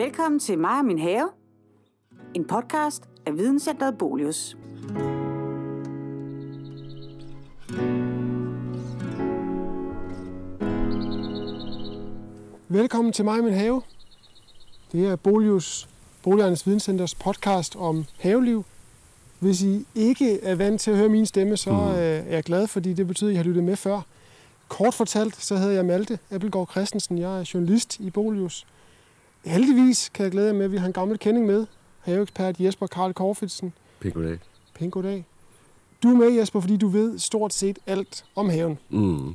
Velkommen til mig og min have. En podcast af Videnscenteret Bolius. Velkommen til mig og min have. Det er Bolius, Boligernes Videnscenters podcast om haveliv. Hvis I ikke er vant til at høre min stemme, så mm. er jeg glad, fordi det betyder, at I har lyttet med før. Kort fortalt, så hedder jeg Malte Appelgaard Christensen. Jeg er journalist i Bolius. Heldigvis kan jeg glæde jer med, at vi har en gammel kending med. Haveekspert Jesper Karl Korfitsen. Pænt goddag. Pænt goddag. Du er med, Jesper, fordi du ved stort set alt om haven. Mm.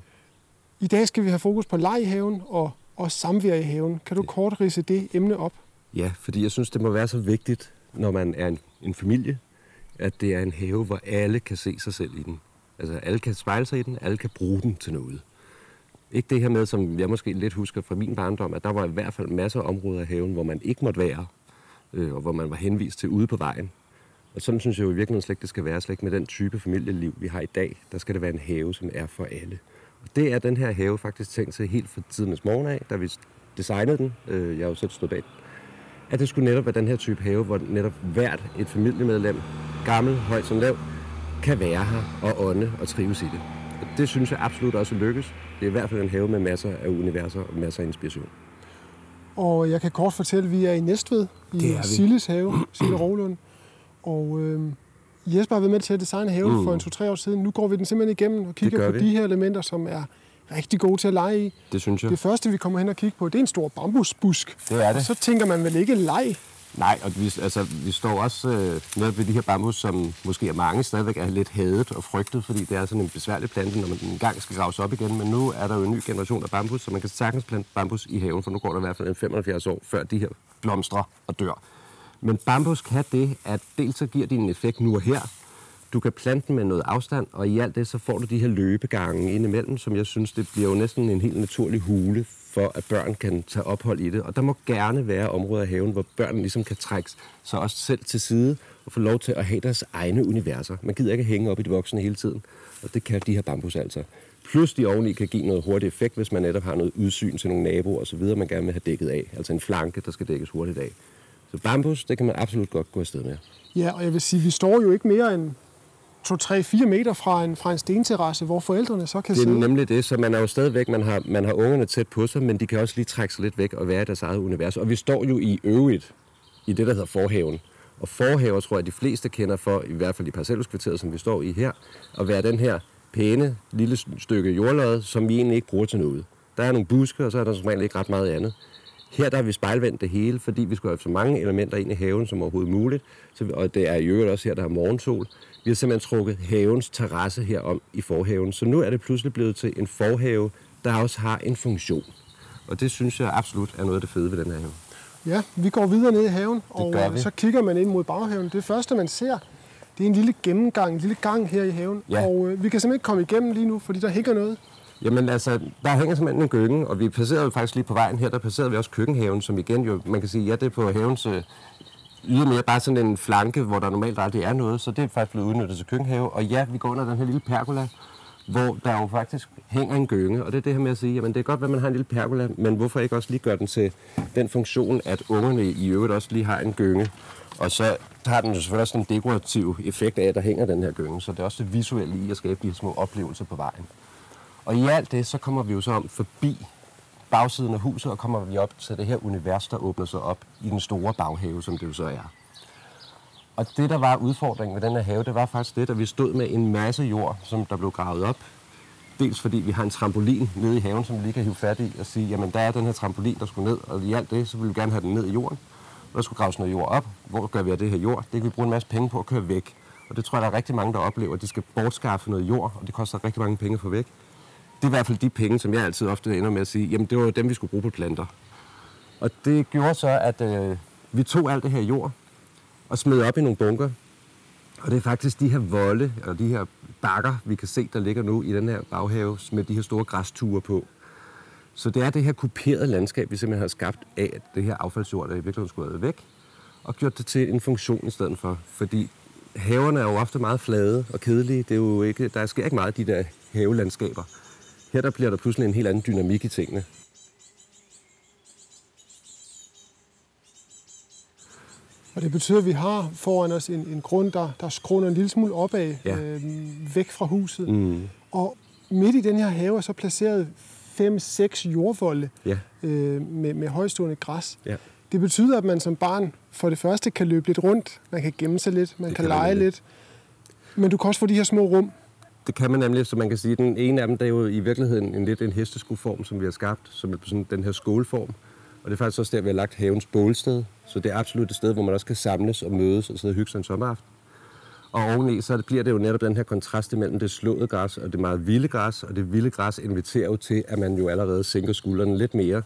I dag skal vi have fokus på leg i haven og, og samvær i haven. Kan du kort rise det emne op? Ja, fordi jeg synes, det må være så vigtigt, når man er en, en familie, at det er en have, hvor alle kan se sig selv i den. Altså alle kan spejle sig i den, alle kan bruge den til noget. Ikke det her med, som jeg måske lidt husker fra min barndom, at der var i hvert fald masser af områder af haven, hvor man ikke måtte være, øh, og hvor man var henvist til ude på vejen. Og sådan synes jeg jo i virkeligheden slet ikke, det skal være, slet ikke med den type familieliv, vi har i dag. Der skal det være en have, som er for alle. Og det er den her have faktisk tænkt til helt fra tidens morgen af, da vi designede den. Øh, jeg har jo selv stået bag. At det skulle netop være den her type have, hvor netop hvert et familiemedlem, gammel, højt som lav, kan være her og ånde og trives i det. Og det synes jeg absolut også lykkes. Det er i hvert fald en have med masser af universer og masser af inspiration. Og jeg kan kort fortælle, at vi er i Næstved, i. Silles have, Sille Roglund. Og øh, Jesper har været med til at designe haven mm. For en to-tre år siden. Nu går vi den simpelthen igennem og kigger på vi. de her elementer, som er rigtig gode til at lege i. Det synes jeg. Det første, vi kommer hen og kigger på, det er en stor bambusbusk. Det er det. Og så tænker man vel ikke leg. Nej, og vi, altså, vi står også øh, noget ved de her bambus, som måske er mange stadigvæk er lidt hadet og frygtet, fordi det er sådan en besværlig plante, når man engang skal graves op igen. Men nu er der jo en ny generation af bambus, så man kan sagtens plante bambus i haven, for nu går der i hvert fald 75 år, før de her blomstrer og dør. Men bambus kan det, at dels så giver de en effekt nu og her, du kan plante dem med noget afstand, og i alt det, så får du de her løbegange indimellem, som jeg synes, det bliver jo næsten en helt naturlig hule, for at børn kan tage ophold i det. Og der må gerne være områder af haven, hvor børn ligesom kan trække sig også selv til side og få lov til at have deres egne universer. Man gider ikke hænge op i de voksne hele tiden, og det kan de her bambus altså. Plus de oveni kan give noget hurtig effekt, hvis man netop har noget udsyn til nogle naboer osv., man gerne vil have dækket af. Altså en flanke, der skal dækkes hurtigt af. Så bambus, det kan man absolut godt gå afsted med. Ja, og jeg vil sige, vi står jo ikke mere end 2-3-4 meter fra en, fra en stenterrasse, hvor forældrene så kan Det er sidde. nemlig det, så man er jo stadigvæk, man har, man har ungerne tæt på sig, men de kan også lige trække sig lidt væk og være i deres eget univers. Og vi står jo i øvrigt i det, der hedder forhaven. Og forhaver tror jeg, de fleste kender for, i hvert fald i parcelhuskvarteret, som vi står i her, at være den her pæne lille stykke jordlod, som vi egentlig ikke bruger til noget. Der er nogle buske, og så er der som regel ikke ret meget andet. Her der har vi spejlvendt det hele, fordi vi skulle have så mange elementer ind i haven som overhovedet muligt. Så, og det er i øvrigt også her, der er morgensol. Vi har simpelthen trukket havens terrasse herom i forhaven. Så nu er det pludselig blevet til en forhave, der også har en funktion. Og det synes jeg absolut er noget af det fede ved den her have. Ja, vi går videre ned i haven, og øh, så kigger man ind mod baghaven. Det første, man ser, det er en lille gennemgang, en lille gang her i haven. Ja. Og øh, vi kan simpelthen ikke komme igennem lige nu, fordi der hænger noget. Jamen altså, der hænger simpelthen en gynge, og vi passerede jo faktisk lige på vejen her, der passerede vi også køkkenhaven, som igen jo, man kan sige, ja, det er på havens øh, ydermere bare sådan en flanke, hvor der normalt aldrig er noget, så det er faktisk blevet udnyttet til køkkenhave. Og ja, vi går under den her lille pergola, hvor der jo faktisk hænger en gynge, og det er det her med at sige, jamen det er godt, at man har en lille pergola, men hvorfor ikke også lige gøre den til den funktion, at ungerne i øvrigt også lige har en gynge. Og så har den jo selvfølgelig også en dekorativ effekt af, at der hænger den her gynge, så det er også det visuelle i at skabe de her små oplevelser på vejen. Og i alt det, så kommer vi jo så om forbi bagsiden af huset, og kommer vi op til det her univers, der åbner sig op i den store baghave, som det jo så er. Og det, der var udfordringen ved den her have, det var faktisk det, at vi stod med en masse jord, som der blev gravet op. Dels fordi vi har en trampolin nede i haven, som vi lige kan hive fat i og sige, jamen der er den her trampolin, der skulle ned, og i alt det, så vil vi gerne have den ned i jorden. Og der skulle graves noget jord op. Hvor gør vi af det her jord? Det kan vi bruge en masse penge på at køre væk. Og det tror jeg, der er rigtig mange, der oplever, at de skal bortskaffe noget jord, og det koster rigtig mange penge at få væk. Det er i hvert fald de penge, som jeg altid ofte ender med at sige, jamen det var dem, vi skulle bruge på planter. Og det gjorde så, at øh, vi tog alt det her jord og smed op i nogle bunker. Og det er faktisk de her volde, og de her bakker, vi kan se, der ligger nu i den her baghave, med de her store græsture på. Så det er det her kuperede landskab, vi simpelthen har skabt af at det her affaldsjord, der i virkeligheden skulle have væk, og gjort det til en funktion i stedet for. Fordi haverne er jo ofte meget flade og kedelige. Det er jo ikke, der sker ikke meget i de der havelandskaber. Her der bliver der pludselig en helt anden dynamik i tingene. Og det betyder, at vi har foran os en, en grund, der, der skråner en lille smule opad, Ja. øh, væk fra huset. Mm. Og midt i den her have er så placeret fem-seks jordvolde Ja, øh, med, med højstående græs. ja. Det betyder, at man som barn for det første kan løbe lidt rundt, man kan gemme sig lidt, man Det kan, kan lege nemlig. lidt. Men du kan også få de her små rum. Det kan man nemlig, så man kan sige, den ene af dem, der er jo i virkeligheden en lidt en hesteskuform, som vi har skabt, som er sådan den her skålform. Og det er faktisk også der, vi har lagt havens bålsted. Så det er absolut et sted, hvor man også kan samles og mødes og sidde og hygge sig en sommeraften. Og oveni, så bliver det jo netop den her kontrast mellem det slåede græs og det meget vilde græs. Og det vilde græs inviterer jo til, at man jo allerede sænker skuldrene lidt mere.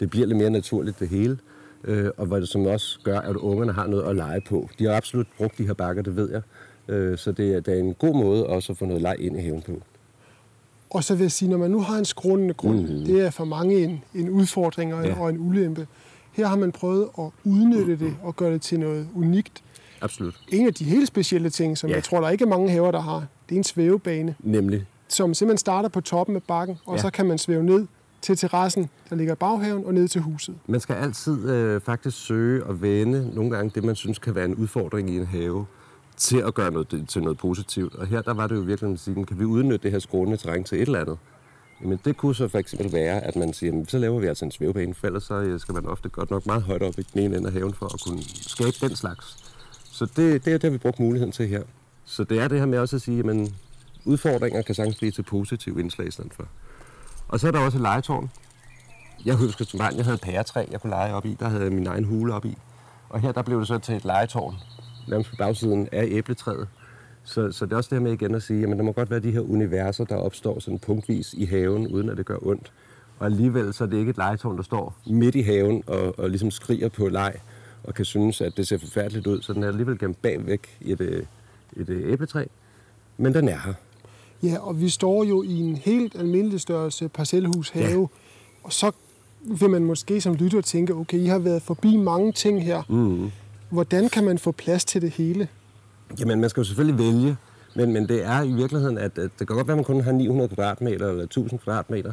Det bliver lidt mere naturligt det hele. Øh, og hvad det som også gør, at ungerne har noget at lege på. De har absolut brugt de her bakker, det ved jeg. Øh, så det er, det er en god måde også at få noget leg ind i haven på. Og så vil jeg sige, når man nu har en skrånende grund, Mhm. mm. det er for mange en, en udfordring og, Ja. og en ulempe. Her har man prøvet at udnytte det og gøre det til noget unikt. Absolut. En af de helt specielle ting, som Ja. jeg tror, der ikke er mange haver, der har, det er en svævebane, Nemlig. som simpelthen starter på toppen af bakken, og ja. så kan man svæve ned til terrassen, der ligger i baghaven, og ned til huset. Man skal altid øh, faktisk søge og vende nogle gange det, man synes kan være en udfordring i en have, til at gøre noget, til noget positivt. Og her der var det jo virkelig at sige, kan vi udnytte det her skrånende terræn til et eller andet? Jamen det kunne så for eksempel være, at man siger, jamen, så laver vi altså en svævebane, for ellers så øh, skal man ofte godt nok meget højt op i den ene ende af haven for at kunne skabe den slags. Så det, det er det, vi brugt muligheden til her. Så det er det her med også at sige, at udfordringer kan sagtens blive til positive indslag i stedet for. Og så er der også et legetårn. Jeg husker som barn, jeg havde et pæretræ, jeg kunne lege op i. Der havde jeg min egen hule op i. Og her der blev det så til et legetårn, nærmest på bagsiden af æbletræet. Så, så det er også det her med igen at sige, at der må godt være de her universer, der opstår sådan punktvis i haven, uden at det gør ondt. Og alligevel så er det ikke et legetårn, der står midt i haven og, og ligesom skriger på leg, og kan synes, at det ser forfærdeligt ud. Så den er alligevel gemt bagvæk i et, øh, et øh, æbletræ. Men den er her. Ja, og vi står jo i en helt almindelig størrelse parcelhushave, Ja. ja. og så vil man måske som lytter tænke, okay, I har været forbi mange ting her. Mm. Hvordan kan man få plads til det hele? Jamen, man skal jo selvfølgelig vælge, men, men det er i virkeligheden, at, at det kan godt være, at man kun har 900 kvadratmeter eller 1000 kvadratmeter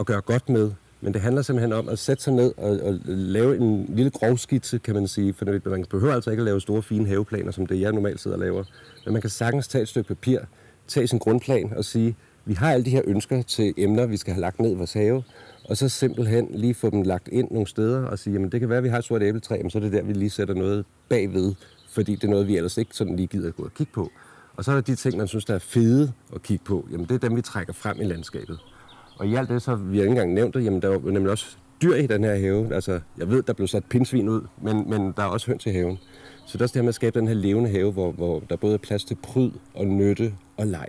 at gøre godt med. Men det handler simpelthen om at sætte sig ned og, og lave en lille grovskitse, kan man sige. For man behøver altså ikke at lave store, fine haveplaner, som det jeg normalt sidder og laver. Men man kan sagtens tage et stykke papir, tage sin grundplan og sige, vi har alle de her ønsker til emner, vi skal have lagt ned i vores have, og så simpelthen lige få dem lagt ind nogle steder og sige, jamen det kan være, at vi har et sort æbletræ, men så er det der, vi lige sætter noget bagved, fordi det er noget, vi ellers ikke sådan lige gider at gå og kigge på. Og så er der de ting, man synes, der er fede at kigge på. Jamen det er dem, vi trækker frem i landskabet. Og i alt det, så har vi ikke engang nævnt det, jamen der er nemlig også dyr i den her have. Altså, jeg ved, der blev sat pindsvin ud, men, men der er også høns i haven. Så det er også det her med at skabe den her levende have, hvor, hvor der både er plads til pryd og nytte og leg.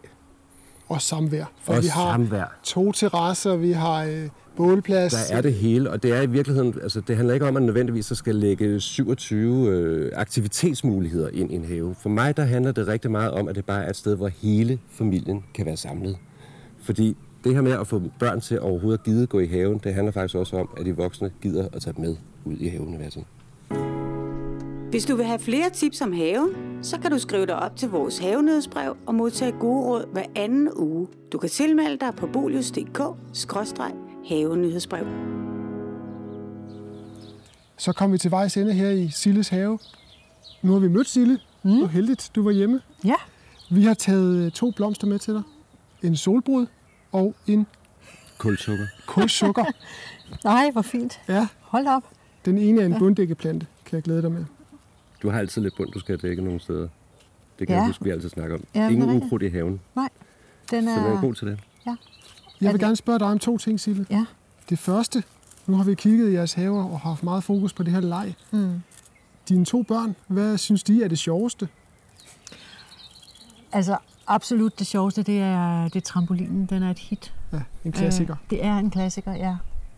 Og samvær. For Og vi har samvær. to terrasser, vi har øh, bålplads. Der er det hele, og det er i virkeligheden, altså det handler ikke om, at man nødvendigvis skal lægge 27 øh, aktivitetsmuligheder ind i en have. For mig der handler det rigtig meget om, at det bare er et sted, hvor hele familien kan være samlet. Fordi det her med at få børn til overhovedet at gide gå i haven, det handler faktisk også om, at de voksne gider at tage dem med ud i haveuniverset. Hvis du vil have flere tips om haven, så kan du skrive dig op til vores havenødsbrev og modtage gode råd hver anden uge. Du kan tilmelde dig på bolius.dk-havenyhedsbrev. Så kom vi til vejs ende her i Silles have. Nu har vi mødt Sille. Mm. Det var heldigt, du var hjemme. Ja, Vi har taget øh, to blomster med til dig. En solbrud og en Kulsukker. kulsukker. nej, hvor fint. ja, Hold op. den ene er en bunddækkeplante, kan jeg glæde dig med. Du har altid lidt bund, du skal dække nogle steder. Det kan Ja. jeg huske, vi altid snakker om. Ja, det er Ingen ukrudt i haven. Nej, den Så den er er... god til det. Ja, Jeg Er vil gerne spørge dig om to ting, Sille. ja. Det første, nu har vi kigget i jeres haver og haft meget fokus på det her leg. Mm. Dine to børn, hvad synes de er det sjoveste? Altså, absolut det sjoveste, det er, det er trampolinen. Den er et hit. Ja, en klassiker. Øh, det er en klassiker, ja.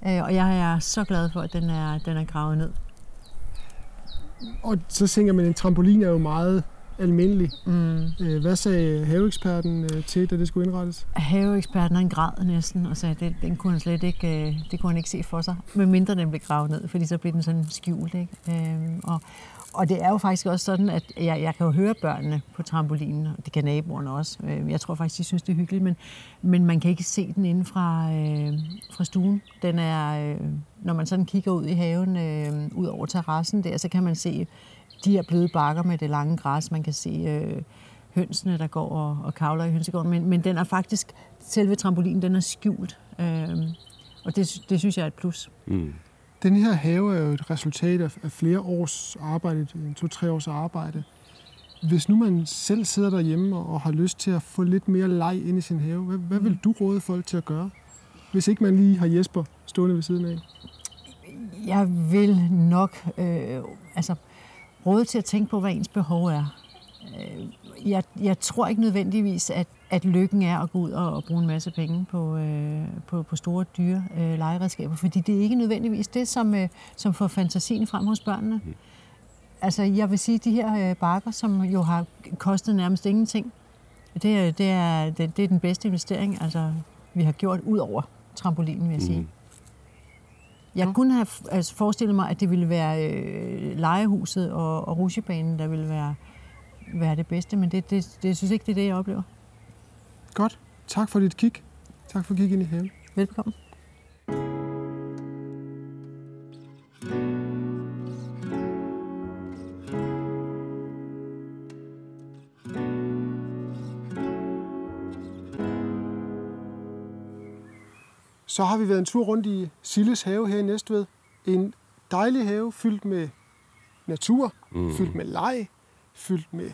Øh, og jeg er så glad for, at den er, den er gravet ned. Og så tænker man, en trampolin er jo meget almindelig. Mm. Øh, Hvad sagde haveeksperten øh, til, da det skulle indrettes? Haveeksperten han græd næsten og sagde, at den, den kunne han slet ikke, øh, det kunne han ikke se for sig, medmindre den blev gravet ned, fordi så blev den sådan skjult. Ikke? Øhm, og, og det er jo faktisk også sådan, at jeg, jeg kan jo høre børnene på trampolinen, og det kan naboerne også. Øh, jeg tror faktisk, de synes, det er hyggeligt, men, men man kan ikke se den inden fra, øh, fra stuen. Den er, øh, når man sådan kigger ud i haven, øh, ud over terrassen der, så kan man se de her bløde bakker med det lange græs. Man kan se øh, hønsene, der går og, og kavler i hønsegården. Men, men den er faktisk, selve trampolinen, den er skjult. Øh, og det, det synes jeg er et plus. Mm. Den her have er jo et resultat af, af flere års arbejde, to-tre års arbejde. Hvis nu man selv sidder derhjemme og har lyst til at få lidt mere leg ind i sin have, hvad, hvad vil du råde folk til at gøre? Hvis ikke man lige har Jesper stående ved siden af. Jeg vil nok øh, altså, råde til at tænke på, hvad ens behov er. Øh, jeg, jeg tror ikke nødvendigvis, at, at lykken er at gå ud og, og bruge en masse penge på, øh, på, på store, dyre øh, legeredskaber, fordi det er ikke nødvendigvis det, som, øh, som får fantasien frem hos børnene. Mm. Altså, jeg vil sige, at de her øh, bakker, som jo har kostet nærmest ingenting, det, er, det, er, det, det er den bedste investering, altså, vi har gjort ud over trampolinen, vil jeg sige. Mm. Jeg kunne have altså, forestillet mig, at det ville være øh, legehuset og, og rusjebanen, der ville være, være det bedste, men det, det, det, jeg synes ikke, det er det, jeg oplever. Godt. Tak for dit kig. Tak for at kigge ind i haven. Velkommen. Så har vi været en tur rundt i Silles have her i Næstved. En dejlig have fyldt med natur, mm. fyldt med leg, fyldt med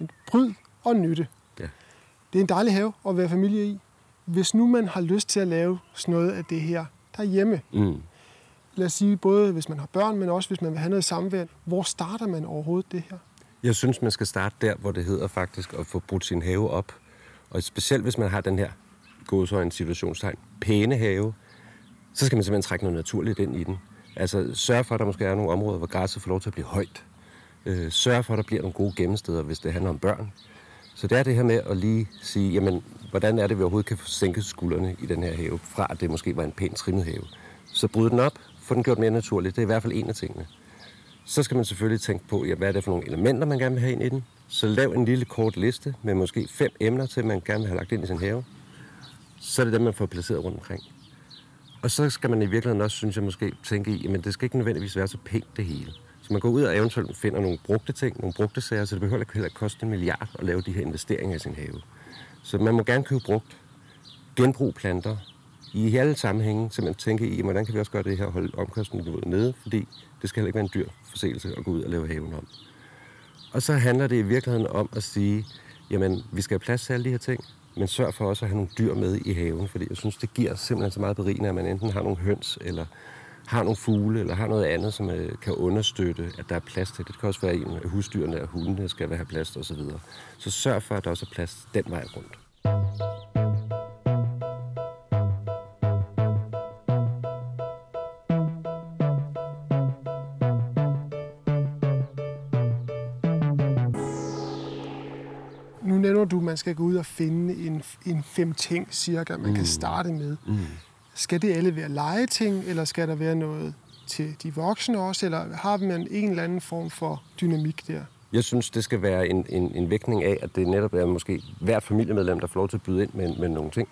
en pryd og nytte. Ja. Det er en dejlig have at være familie i. Hvis nu man har lyst til at lave sådan noget af det her derhjemme, Mm. lad os sige både hvis man har børn, men også hvis man vil have noget samvær, hvor starter man overhovedet det her? Jeg synes, man skal starte der, hvor det hedder faktisk at få brudt sin have op. Og specielt hvis man har den her godsøjne situationstegn, pæne have, så skal man simpelthen trække noget naturligt ind i den. Altså sørge for, at der måske er nogle områder, hvor græsset får lov til at blive højt. Øh, sørge for, at der bliver nogle gode gemmesteder, hvis det handler om børn. Så det er det her med at lige sige, jamen, hvordan er det, vi overhovedet kan sænke skuldrene i den her have, fra at det måske var en pænt trimmet have. Så bryd den op, få den gjort mere naturligt. Det er i hvert fald en af tingene. Så skal man selvfølgelig tænke på, ja, hvad er det for nogle elementer, man gerne vil have ind i den. Så lav en lille kort liste med måske fem emner til, man gerne vil have lagt ind i sin have. Så er det dem, man får placeret rundt omkring. Og så skal man i virkeligheden også, synes jeg måske, tænke i, at det skal ikke nødvendigvis være så pænt det hele. Så man går ud og eventuelt finder nogle brugte ting, nogle brugte sager, så det behøver ikke heller koste en milliard at lave de her investeringer i sin have. Så man må gerne købe brugt, genbrug planter, i alle sammenhænge, så man tænker i, hvordan kan vi også gøre det her og holde omkostningsniveauet nede, fordi det skal heller ikke være en dyr forseelse at gå ud og lave haven om. Og så handler det i virkeligheden om at sige, jamen, vi skal have plads til alle de her ting, men sørg for også at have nogle dyr med i haven, fordi jeg synes, det giver simpelthen så meget berigende, at man enten har nogle høns, eller har nogle fugle, eller har noget andet, som øh, kan understøtte, at der er plads til. Det kan også være en af husdyrene og hundene skal have plads og så videre. Så sørg for, at der også er plads den vej rundt. Nu nævner du, at man skal gå ud og finde en, en fem ting cirka, man mm. kan starte med. Mm. Skal det alle være legeting, eller skal der være noget til de voksne også, eller har man en eller anden form for dynamik der? Jeg synes, det skal være en, en, en vægtning af, at det netop er måske hvert familiemedlem, der får lov til at byde ind med, med nogle ting.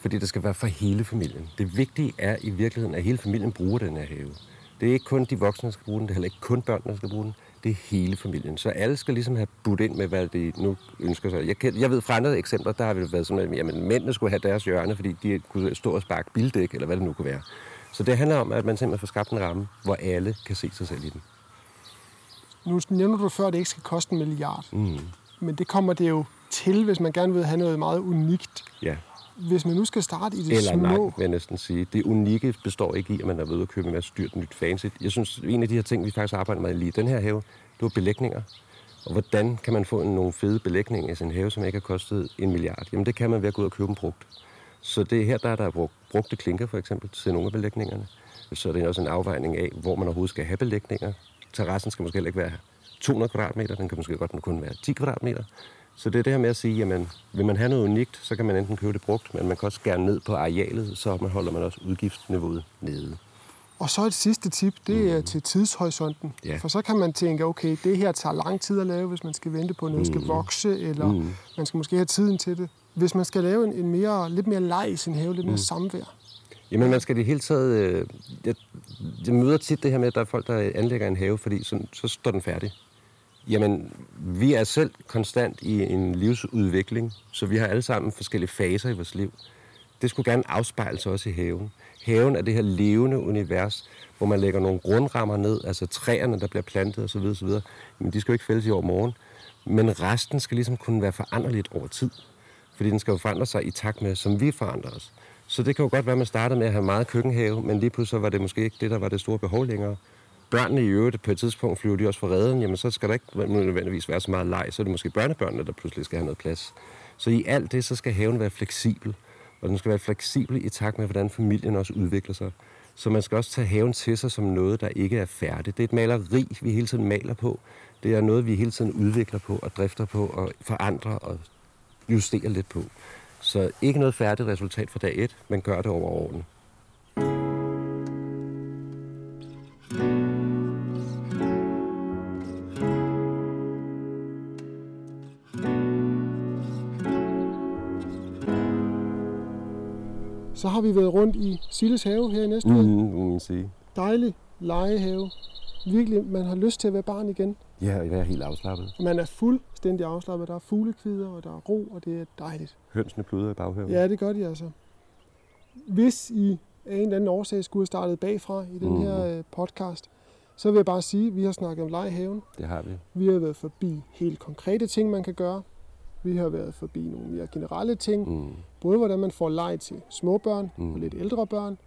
Fordi det skal være for hele familien. Det vigtige er i virkeligheden, at hele familien bruger den her have. Det er ikke kun de voksne, der skal bruge den, det er heller ikke kun børnene, der skal bruge den. Det er hele familien. Så alle skal ligesom have budt ind med, hvad de nu ønsker sig. Jeg, kan, jeg ved fra andre eksempler, der har det været sådan, at jamen, mændene skulle have deres hjørne, fordi de kunne stå og sparke bildæk, eller hvad det nu kunne være. Så det handler om, at man simpelthen får skabt en ramme, hvor alle kan se sig selv i den. Nu nævner du før, at det ikke skal koste en milliard. Mm. Men det kommer det jo til, hvis man gerne vil have noget meget unikt. Ja. Hvis man nu skal starte i det Eller nej, små... vil jeg næsten sige. Det unikke består ikke i, at man er ved at købe en masse dyrt nyt fancy. Jeg synes, en af de her ting, vi faktisk arbejder med lige i den her have, det var belægninger. Og hvordan kan man få en, nogle fede belægninger i sin have, som ikke har kostet en milliard? Jamen det kan man ved at gå ud og købe dem brugt. Så det er her, der er der brugt, brugte klinker for eksempel til nogle af belægningerne. Så er det også en afvejning af, hvor man overhovedet skal have belægninger. Terrassen skal måske heller ikke være 200 kvadratmeter, den kan måske godt kun være 10 kvadratmeter. Så det er det her med at sige, jamen, vil man have noget unikt, så kan man enten købe det brugt, men man kan også gerne ned på arealet, så man holder man også udgiftsniveauet nede. Og så et sidste tip, det er til tidshorisonten. Ja. For så kan man tænke, okay, det her tager lang tid at lave, hvis man skal vente på, at noget skal vokse, eller Mm. man skal måske have tiden til det. Hvis man skal lave en, en mere, lidt mere leg i sin have, lidt mere samvær. Jamen, man skal det hele taget... Øh, jeg, jeg møder tit det her med, at der er folk, der anlægger en have, fordi så, så står den færdig. Jamen, vi er selv konstant i en livsudvikling, så vi har alle sammen forskellige faser i vores liv. Det skulle gerne afspejle sig også i haven. Haven er det her levende univers, hvor man lægger nogle grundrammer ned, altså træerne, der bliver plantet osv. osv. Men de skal jo ikke fældes i overmorgen. Men resten skal ligesom kunne være foranderligt over tid. Fordi den skal jo forandre sig i takt med, som vi forandrer os. Så det kan jo godt være, at man startede med at have meget køkkenhave, men lige pludselig var det måske ikke det, der var det store behov længere. Børnene i øvrigt, på et tidspunkt flyver de også fra redden, jamen så skal der ikke nødvendigvis være så meget leg, så er det måske børnebørnene, der pludselig skal have noget plads. Så i alt det, så skal haven være fleksibel, og den skal være fleksibel i takt med, hvordan familien også udvikler sig. Så man skal også tage haven til sig som noget, der ikke er færdigt. Det er et maleri, vi hele tiden maler på. Det er noget, vi hele tiden udvikler på og drifter på og forandrer og justerer lidt på. Så ikke noget færdigt resultat fra dag 1, men gør det over årene. Så har vi været rundt i Silles have her i næste uge. Mm, må man sige. Dejlig legehave. Virkelig, man har lyst til at være barn igen. Ja, jeg er helt afslappet. Man er fuldstændig afslappet. Der er fuglekvider, og der er ro, og det er dejligt. Hønsene pluder i baghaven. Ja, det gør de altså. Hvis I af en eller anden årsag skulle have startet bagfra i den Mhm. her øh, podcast, så vil jeg bare sige, at vi har snakket om legehaven. Det har vi. Vi har været forbi helt konkrete ting, man kan gøre. Vi har været forbi nogle mere generelle ting. Mm. Både hvordan man får leg til små børn Mm. og lidt ældre børn,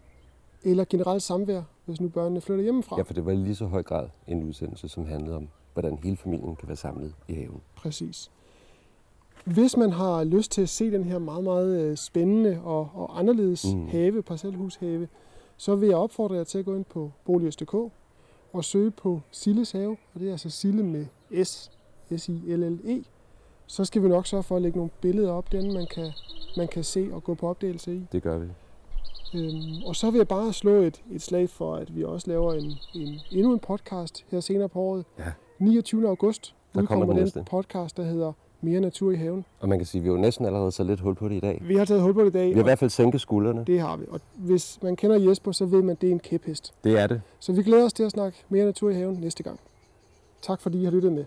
eller generelt samvær, hvis nu børnene flytter hjemmefra. Ja, for det var lige så høj grad en udsendelse, som handlede om, hvordan hele familien kan være samlet i haven. Præcis. Hvis man har lyst til at se den her meget, meget øh, spændende og, og anderledes Mm. have, parcelhushave, så vil jeg opfordre jer til at gå ind på boligs.dk og søge på Silles have, og det er altså Sille med S, S-I-L-L-E. Så skal vi nok sørge for at lægge nogle billeder op, den man kan, man kan se og gå på opdagelse i. Det gør vi. Øhm, og så vil jeg bare slå et, et slag for, at vi også laver en, en, endnu en podcast her senere på året. Ja. 29. august Der kommer udkommer den den næste. podcast, der hedder Mere Natur i Haven. Og man kan sige, at vi har jo næsten allerede så lidt hul på det i dag. Vi har taget hul på det i dag, Vi har i hvert fald sænket skuldrene. det har vi. Og hvis man kender Jesper, så ved man, at det er en kæphest. Det er det. Så vi glæder os til at snakke mere natur i haven næste gang. Tak fordi I har lyttet med.